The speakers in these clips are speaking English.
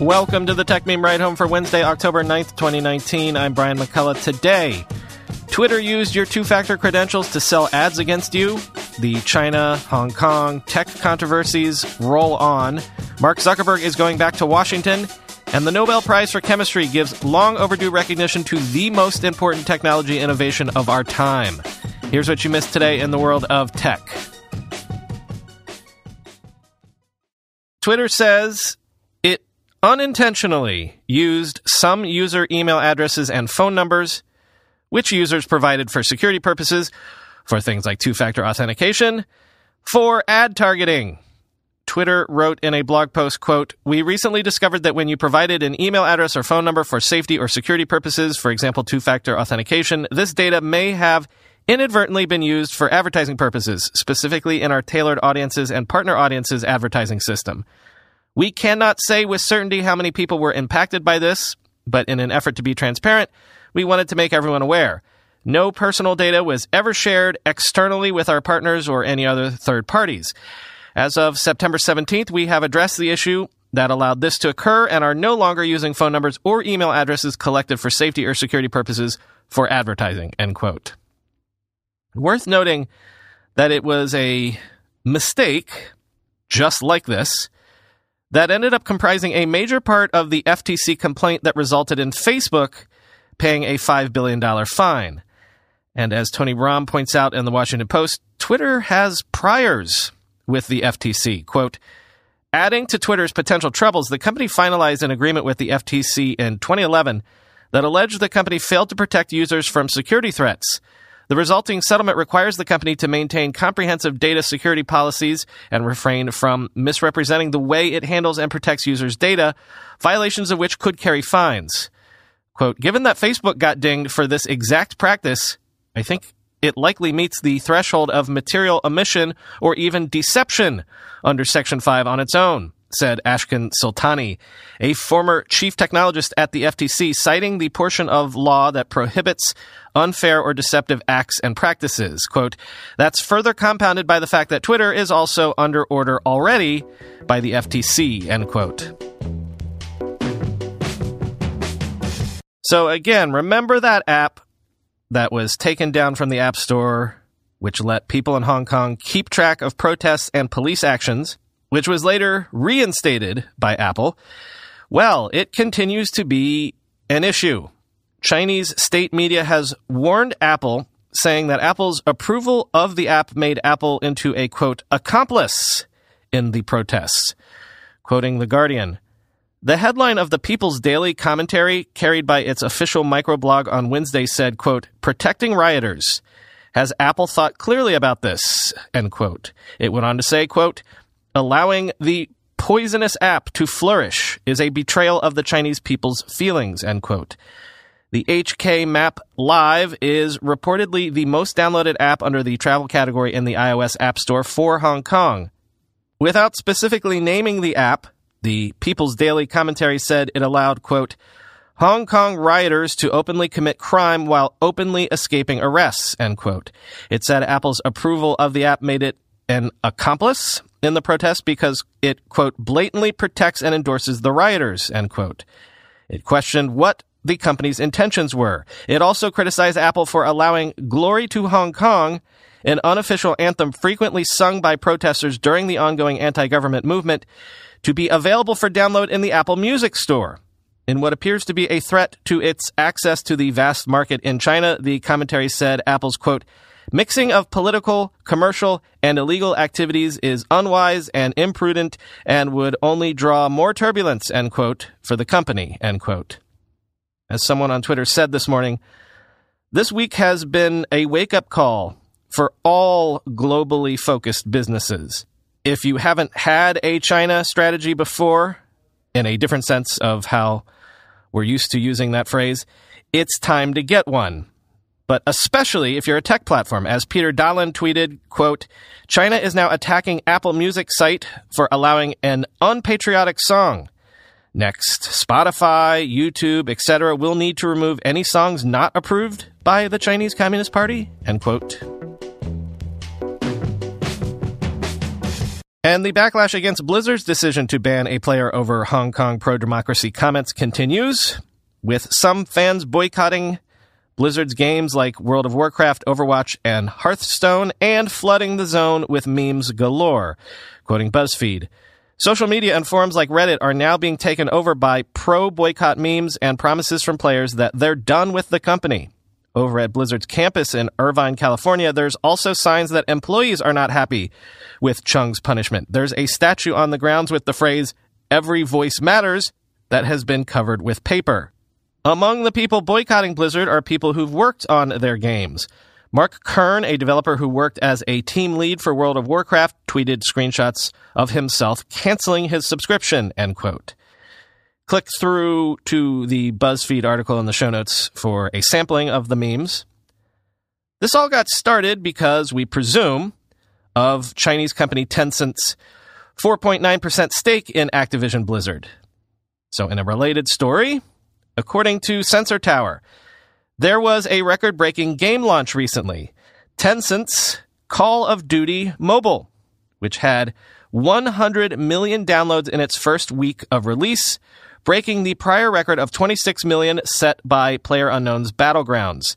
Welcome to the Techmeme Ride Home for Wednesday, October 9th, 2019. I'm Brian McCullough. Today, Twitter used your two factor credentials to sell ads against you. The China, Hong Kong tech controversies roll on. Mark Zuckerberg is going back to Washington. And the Nobel Prize for Chemistry gives long overdue recognition to the most important technology innovation of our time. Here's what you missed today in the world of tech. Twitter says unintentionally used some user email addresses and phone numbers, which users provided for security purposes, for things like two factor authentication, for ad targeting. Twitter wrote in a blog post, quote, We recently discovered that when you provided an email address or phone number for safety or security purposes, for example, two factor authentication, this data may have inadvertently been used for advertising purposes, specifically in our tailored audiences and partner audiences advertising system. We cannot say with certainty how many people were impacted by this, but in an effort to be transparent, we wanted to make everyone aware. No personal data was ever shared externally with our partners or any other third parties. As of September 17th, we have addressed the issue that allowed this to occur and are no longer using phone numbers or email addresses collected for safety or security purposes for advertising. End quote. Worth noting that it was a mistake, just like this, that ended up comprising a major part of the FTC complaint that resulted in Facebook paying a $5 billion fine. And as Tony Romm points out in the Washington Post, Twitter has priors with the FTC. Quote, Adding to Twitter's potential troubles, the company finalized an agreement with the FTC in 2011 that alleged the company failed to protect users from security threats. The resulting settlement requires the company to maintain comprehensive data security policies and refrain from misrepresenting the way it handles and protects users' data, violations of which could carry fines. Quote, given that Facebook got dinged for this exact practice, I think it likely meets the threshold of material omission or even deception under Section 5 on its own, said Ashkan Soltani, a former chief technologist at the FTC, citing the portion of law that prohibits unfair or deceptive acts and practices. Quote, that's further compounded by the fact that Twitter is also under order already by the FTC, end quote. So again, remember that app that was taken down from the App Store, which let people in Hong Kong keep track of protests and police actions, which was later reinstated by Apple. Well, it continues to be an issue. Chinese state media has warned Apple, saying that Apple's approval of the app made Apple into a quote, accomplice in the protests. Quoting The Guardian, the headline of the People's Daily commentary carried by its official microblog on Wednesday said, quote, protecting rioters. Has Apple thought clearly about this? End quote. It went on to say, quote, allowing the poisonous app to flourish is a betrayal of the Chinese people's feelings, end quote. The HK Map Live is reportedly the most downloaded app under the travel category in the iOS App Store for Hong Kong. Without specifically naming the app, the People's Daily commentary said it allowed, quote, Hong Kong rioters to openly commit crime while openly escaping arrests, end quote. It said Apple's approval of the app made it an accomplice in the protest because it, quote, blatantly protects and endorses the rioters, end quote. It questioned what the company's intentions were. It also criticized Apple for allowing Glory to Hong Kong, an unofficial anthem frequently sung by protesters during the ongoing anti-government movement, to be available for download in the Apple Music Store. In what appears to be a threat to its access to the vast market in China, the commentary said Apple's quote, mixing of political, commercial, and illegal activities is unwise and imprudent and would only draw more turbulence, end quote, for the company, end quote. As someone on Twitter said this morning, this week has been a wake up call for all globally focused businesses. if you haven't had a China strategy before, in a different sense of how we're used to using that phrase, it's time to get one. But especially if you're a tech platform, as Peter Dahlin tweeted, quote, China is now attacking Apple Music site for allowing an unpatriotic song. Next, Spotify, YouTube, etc. will need to remove any songs not approved by the Chinese Communist Party, end quote. And the backlash against Blizzard's decision to ban a player over Hong Kong pro democracy comments continues, with some fans boycotting Blizzard's games like World of Warcraft, Overwatch, and Hearthstone, and flooding the zone with memes galore. Quoting BuzzFeed. Social media and forums like Reddit are now being taken over by pro boycott memes and promises from players that they're done with the company. Over at Blizzard's campus in Irvine, California, there's also signs that employees are not happy with Chung's punishment. There's a statue on the grounds with the phrase, Every voice matters, that has been covered with paper. Among the people boycotting Blizzard are people who've worked on their games. Mark Kern, a developer who worked as a team lead for World of Warcraft, tweeted screenshots of himself canceling his subscription, end quote. Click through to the BuzzFeed article in the show notes for a sampling of the memes. This all got started because we presume of Chinese company Tencent's 4.9% stake in Activision Blizzard. So, in a related story, according to Sensor Tower, there was a record breaking game launch recently Tencent's Call of Duty Mobile, which had 100 million downloads in its first week of release, breaking the prior record of 26 million set by PlayerUnknown's Battlegrounds.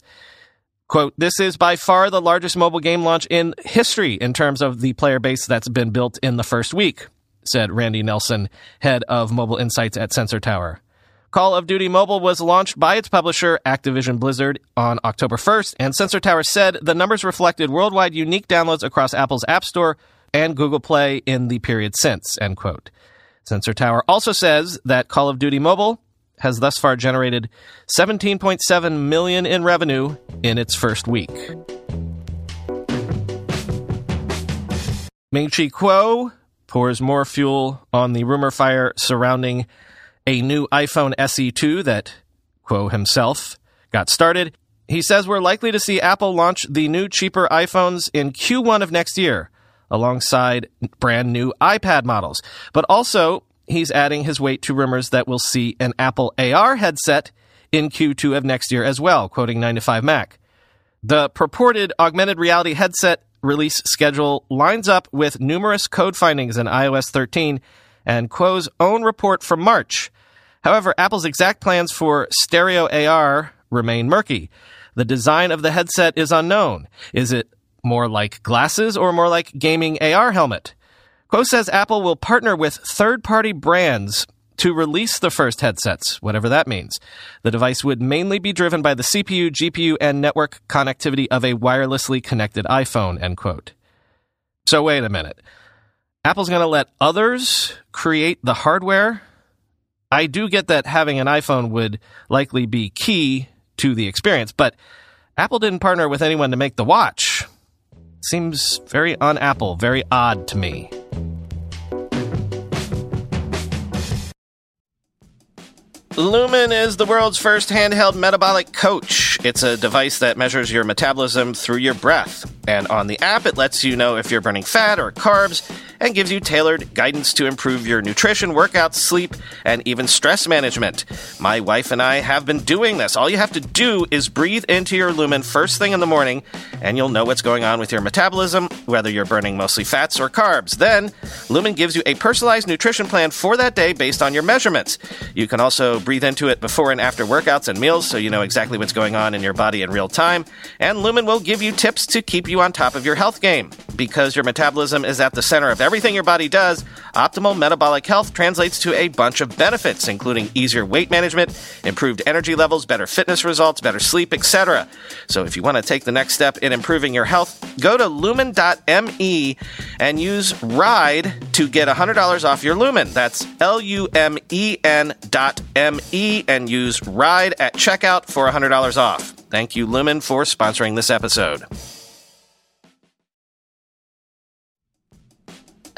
Quote, this is by far the largest mobile game launch in history in terms of the player base that's been built in the first week, said Randy Nelson, head of mobile insights at Sensor Tower. Call of Duty Mobile was launched by its publisher, Activision Blizzard, on October 1st, and Sensor Tower said the numbers reflected worldwide unique downloads across Apple's App Store and Google Play in the period since, end quote. Sensor Tower also says that Call of Duty Mobile has thus far generated 17.7 million in revenue in its first week. Ming Chi Kuo pours more fuel on the rumor fire surrounding a new iPhone SE2 that Kuo himself got started. He says we're likely to see Apple launch the new cheaper iPhones in Q1 of next year alongside brand new iPad models. But also, he's adding his weight to rumors that we'll see an Apple AR headset in Q2 of next year as well, quoting 9 to 5 Mac. The purported augmented reality headset release schedule lines up with numerous code findings in iOS 13 and Kuo's own report from March. However, Apple's exact plans for stereo AR remain murky. The design of the headset is unknown. Is it more like glasses or more like gaming AR helmet? Kuo says Apple will partner with third party brands to release the first headsets, whatever that means. The device would mainly be driven by the CPU, GPU, and network connectivity of a wirelessly connected iPhone, end quote. So wait a minute. Apple's going to let others create the hardware. I do get that having an iPhone would likely be key to the experience, but Apple didn't partner with anyone to make the watch. Seems very un Apple, very odd to me. Lumen is the world's first handheld metabolic coach. It's a device that measures your metabolism through your breath. And on the app, it lets you know if you're burning fat or carbs and gives you tailored guidance to improve your nutrition, workouts, sleep, and even stress management. My wife and I have been doing this. All you have to do is breathe into your Lumen first thing in the morning, and you'll know what's going on with your metabolism, whether you're burning mostly fats or carbs. Then, Lumen gives you a personalized nutrition plan for that day based on your measurements. You can also breathe into it before and after workouts and meals so you know exactly what's going on in your body in real time. And Lumen will give you tips to keep you on top of your health game. Because your metabolism is at the center of everything your body does, optimal metabolic health translates to a bunch of benefits, including easier weight management, improved energy levels, better fitness results, better sleep, etc. So if you want to take the next step in improving your health, go to lumen.me and use RIDE to get $100 off your Lumen. That's L U M E N dot M E and use RIDE at checkout for $100 off. Thank you, Lumen, for sponsoring this episode.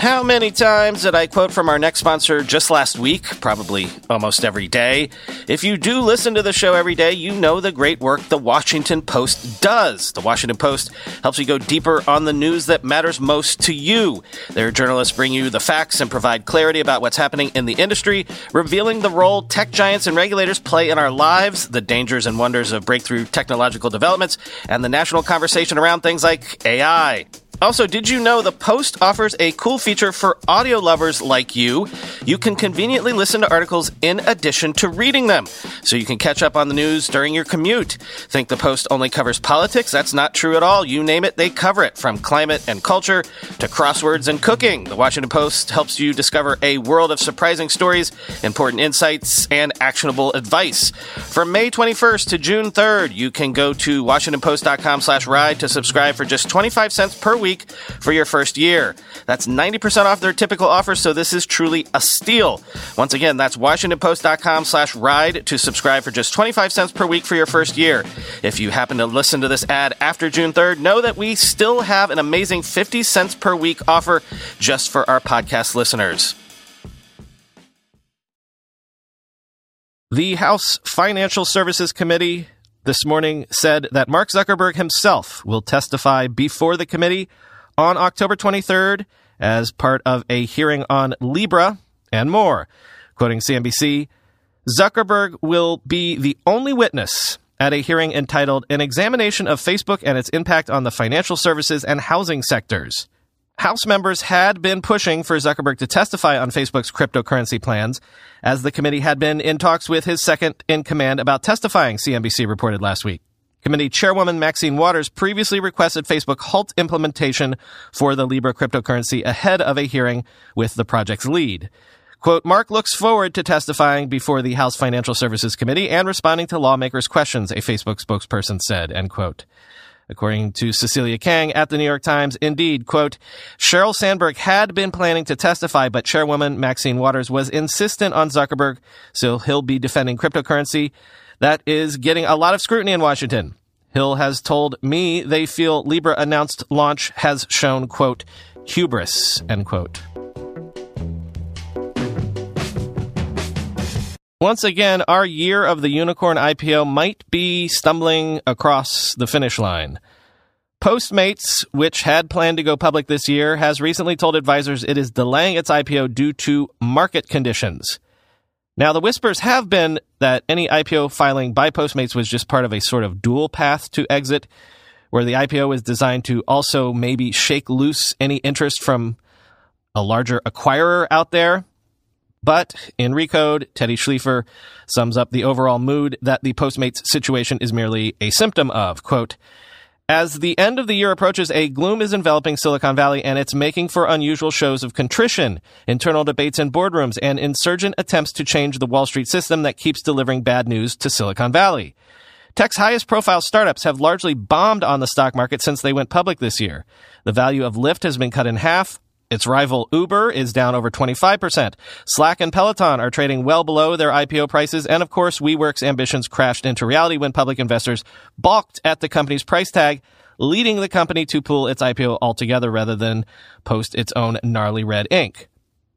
How many times did I quote from our next sponsor just last week? Probably almost every day. If you do listen to the show every day, you know the great work the Washington Post does. The Washington Post helps you go deeper on the news that matters most to you. Their journalists bring you the facts and provide clarity about what's happening in the industry, revealing the role tech giants and regulators play in our lives, the dangers and wonders of breakthrough technological developments, and the national conversation around things like AI. Also, did you know the Post offers a cool feature for audio lovers like you? You can conveniently listen to articles in addition to reading them, so you can catch up on the news during your commute. Think the Post only covers politics? That's not true at all. You name it, they cover it, from climate and culture to crosswords and cooking. The Washington Post helps you discover a world of surprising stories, important insights, and actionable advice. From May 21st to June 3rd, you can go to washingtonpost.com/ride to subscribe for just 25 cents per week week for your first year. That's 90% off their typical offer, so this is truly a steal. Once again, that's washingtonpost.com slash ride to subscribe for just 25 cents per week for your first year. If you happen to listen to this ad after June 3rd, know that we still have an amazing 50 cents per week offer just for our podcast listeners. The House Financial Services Committee this morning said that Mark Zuckerberg himself will testify before the committee on October 23rd as part of a hearing on Libra and more. Quoting CNBC, Zuckerberg will be the only witness at a hearing entitled An Examination of Facebook and Its Impact on the Financial Services and Housing Sectors. House members had been pushing for Zuckerberg to testify on Facebook's cryptocurrency plans, as the committee had been in talks with his second in command about testifying, CNBC reported last week. Committee Chairwoman Maxine Waters previously requested Facebook halt implementation for the Libra cryptocurrency ahead of a hearing with the project's lead. Quote, Mark looks forward to testifying before the House Financial Services Committee and responding to lawmakers' questions, a Facebook spokesperson said, end quote. According to Cecilia Kang at the New York Times, indeed, quote, Sheryl Sandberg had been planning to testify, but Chairwoman Maxine Waters was insistent on Zuckerberg, so he'll be defending cryptocurrency. That is getting a lot of scrutiny in Washington. Hill has told me they feel Libra announced launch has shown, quote, hubris, end quote. Once again, our year of the unicorn IPO might be stumbling across the finish line. Postmates, which had planned to go public this year, has recently told advisors it is delaying its IPO due to market conditions. Now, the whispers have been that any IPO filing by Postmates was just part of a sort of dual path to exit, where the IPO is designed to also maybe shake loose any interest from a larger acquirer out there. But in Recode, Teddy Schleifer sums up the overall mood that the Postmates situation is merely a symptom of. Quote, as the end of the year approaches, a gloom is enveloping Silicon Valley and it's making for unusual shows of contrition, internal debates in boardrooms, and insurgent attempts to change the Wall Street system that keeps delivering bad news to Silicon Valley. Tech's highest profile startups have largely bombed on the stock market since they went public this year. The value of Lyft has been cut in half. Its rival Uber is down over 25%. Slack and Peloton are trading well below their IPO prices. And of course, WeWork's ambitions crashed into reality when public investors balked at the company's price tag, leading the company to pull its IPO altogether rather than post its own gnarly red ink.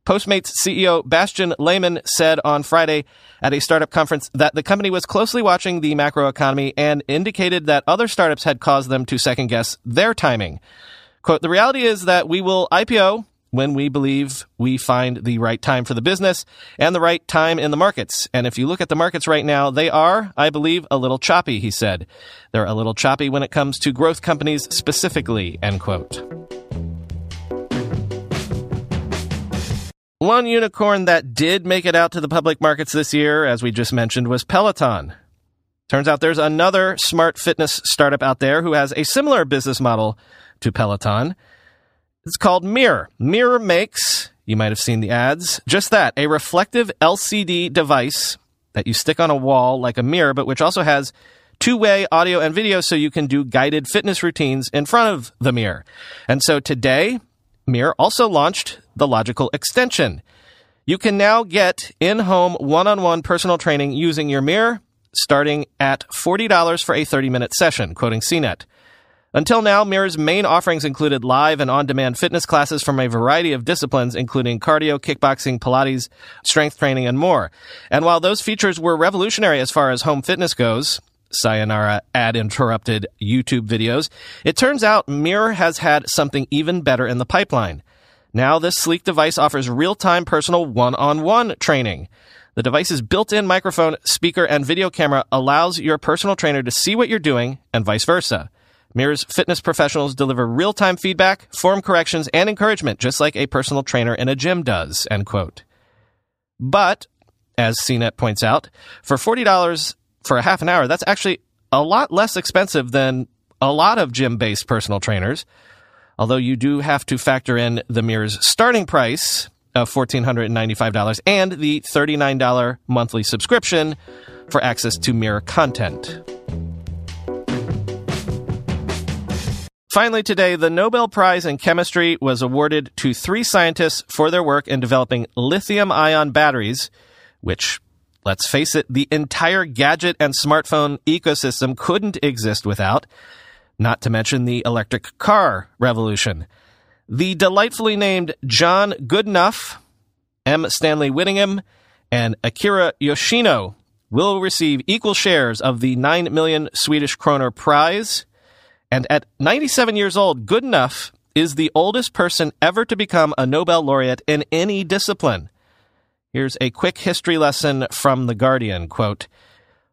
Postmates CEO Bastian Lehmann said on Friday at a startup conference that the company was closely watching the macroeconomy and indicated that other startups had caused them to second guess their timing. Quote, the reality is that we will IPO when we believe we find the right time for the business and the right time in the markets. And if you look at the markets right now, they are, I believe, a little choppy, he said. They're a little choppy when it comes to growth companies specifically, end quote. One unicorn that did make it out to the public markets this year, as we just mentioned, was Peloton. Turns out there's another smart fitness startup out there who has a similar business model to Peloton. It's called Mirror. Mirror makes, you might have seen the ads, just that, a reflective LCD device that you stick on a wall like a mirror, but which also has two way audio and video so you can do guided fitness routines in front of the mirror. And so today, Mirror also launched the logical extension. You can now get in home one on one personal training using your mirror starting at $40 for a 30 minute session, quoting CNET. Until now, Mirror's main offerings included live and on demand fitness classes from a variety of disciplines, including cardio, kickboxing, Pilates, strength training, and more. And while those features were revolutionary as far as home fitness goes, sayonara ad interrupted YouTube videos, it turns out Mirror has had something even better in the pipeline. Now, this sleek device offers real time personal one on one training. The device's built in microphone, speaker, and video camera allows your personal trainer to see what you're doing and vice versa. Mirror's fitness professionals deliver real time feedback, form corrections, and encouragement, just like a personal trainer in a gym does. End quote. But, as CNET points out, for $40 for a half an hour, that's actually a lot less expensive than a lot of gym based personal trainers. Although you do have to factor in the Mirror's starting price of $1,495 and the $39 monthly subscription for access to Mirror content. Finally, today, the Nobel Prize in Chemistry was awarded to three scientists for their work in developing lithium ion batteries, which, let's face it, the entire gadget and smartphone ecosystem couldn't exist without, not to mention the electric car revolution. The delightfully named John Goodenough, M. Stanley Whittingham, and Akira Yoshino will receive equal shares of the 9 million Swedish kroner prize and at 97 years old, Goodenough is the oldest person ever to become a Nobel laureate in any discipline. Here's a quick history lesson from The Guardian quote,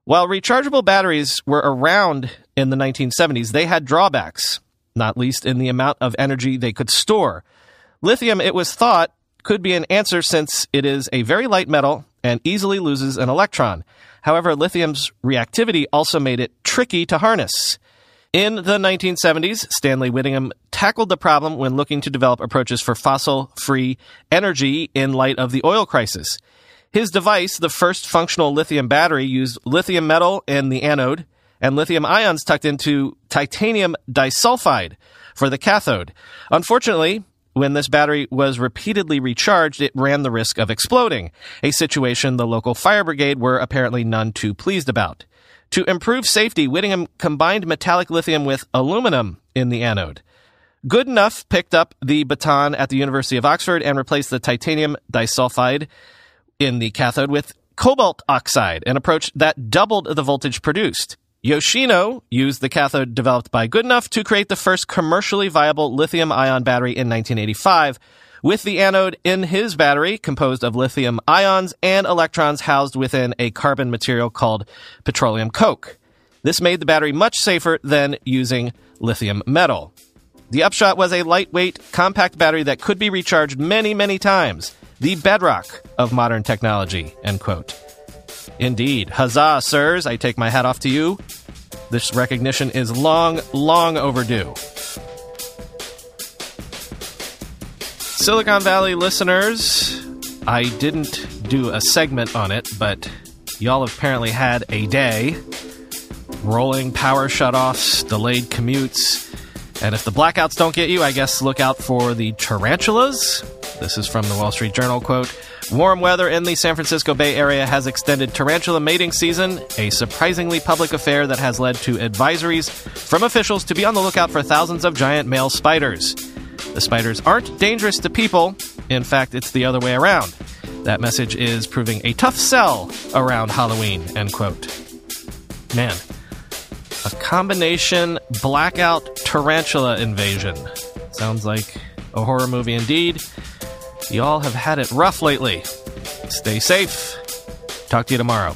While rechargeable batteries were around in the 1970s, they had drawbacks, not least in the amount of energy they could store. Lithium, it was thought, could be an answer since it is a very light metal and easily loses an electron. However, lithium's reactivity also made it tricky to harness. In the 1970s, Stanley Whittingham tackled the problem when looking to develop approaches for fossil free energy in light of the oil crisis. His device, the first functional lithium battery, used lithium metal in the anode and lithium ions tucked into titanium disulfide for the cathode. Unfortunately, when this battery was repeatedly recharged, it ran the risk of exploding, a situation the local fire brigade were apparently none too pleased about. To improve safety, Whittingham combined metallic lithium with aluminum in the anode. Goodenough picked up the baton at the University of Oxford and replaced the titanium disulfide in the cathode with cobalt oxide, an approach that doubled the voltage produced. Yoshino used the cathode developed by Goodenough to create the first commercially viable lithium ion battery in 1985, with the anode in his battery composed of lithium ions and electrons housed within a carbon material called petroleum coke. This made the battery much safer than using lithium metal. The upshot was a lightweight, compact battery that could be recharged many, many times. The bedrock of modern technology. End quote. Indeed. Huzzah, sirs. I take my hat off to you. This recognition is long, long overdue. Silicon Valley listeners, I didn't do a segment on it, but y'all apparently had a day. Rolling power shutoffs, delayed commutes, and if the blackouts don't get you, I guess look out for the tarantulas. This is from the Wall Street Journal quote. Warm weather in the San Francisco Bay Area has extended tarantula mating season, a surprisingly public affair that has led to advisories from officials to be on the lookout for thousands of giant male spiders. The spiders aren't dangerous to people. In fact, it's the other way around. That message is proving a tough sell around Halloween, end quote. Man, a combination blackout tarantula invasion. Sounds like a horror movie indeed. Y'all have had it rough lately. Stay safe. Talk to you tomorrow.